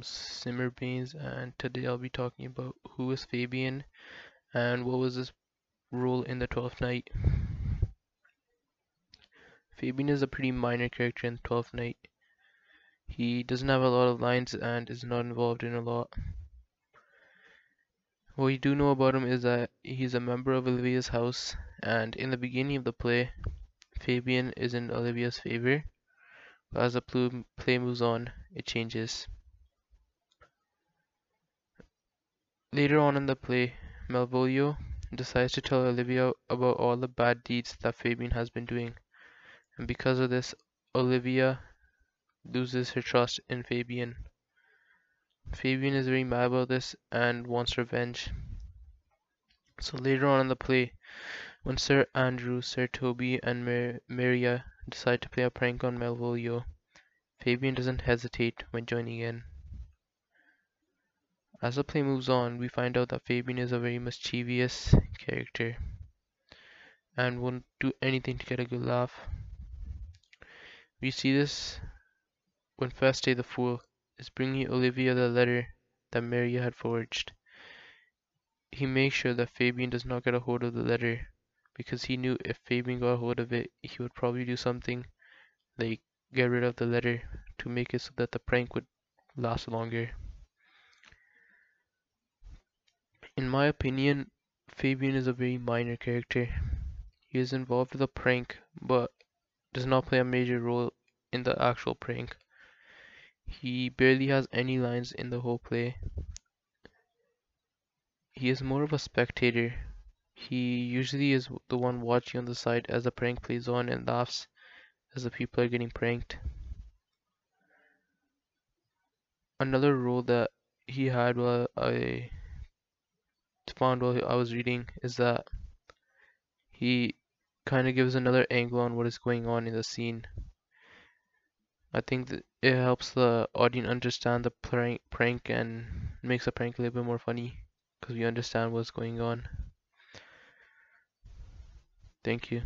Hello, I'm Simmerbeans and today I'll be talking about who is Fabian and what was his role in the Twelfth Night. Fabian is a pretty minor character in the Twelfth Night. He doesn't have a lot of lines and is not involved in a lot. What you do know about him is that he's a member of Olivia's house and in the beginning of the play, Fabian is in Olivia's favor But as the play moves on, it changes. Later on in the play, Malvolio decides to tell Olivia about all the bad deeds that Fabian has been doing. And because of this, Olivia loses her trust in Fabian. Fabian is very mad about this and wants revenge. So later on in the play, when Sir Andrew, Sir Toby, and Mar Maria decide to play a prank on Malvolio, Fabian doesn't hesitate when joining in. As the play moves on, we find out that Fabian is a very mischievous character and won't do anything to get a good laugh. We see this when Feste the Fool is bringing Olivia the letter that Maria had forged. He makes sure that Fabian does not get a hold of the letter because he knew if Fabian got a hold of it, he would probably do something like get rid of the letter to make it so that the prank would last longer. In my opinion, Fabian is a very minor character. He is involved with a prank, but does not play a major role in the actual prank. He barely has any lines in the whole play. He is more of a spectator he usually is the one watching on the side as the prank plays on and laughs as the people are getting pranked. Another role that he had while Found while I was reading is that he kind of gives another angle on what is going on in the scene. I think that it helps the audience understand the prank, prank and makes the prank a little bit more funny because we understand what's going on. Thank you.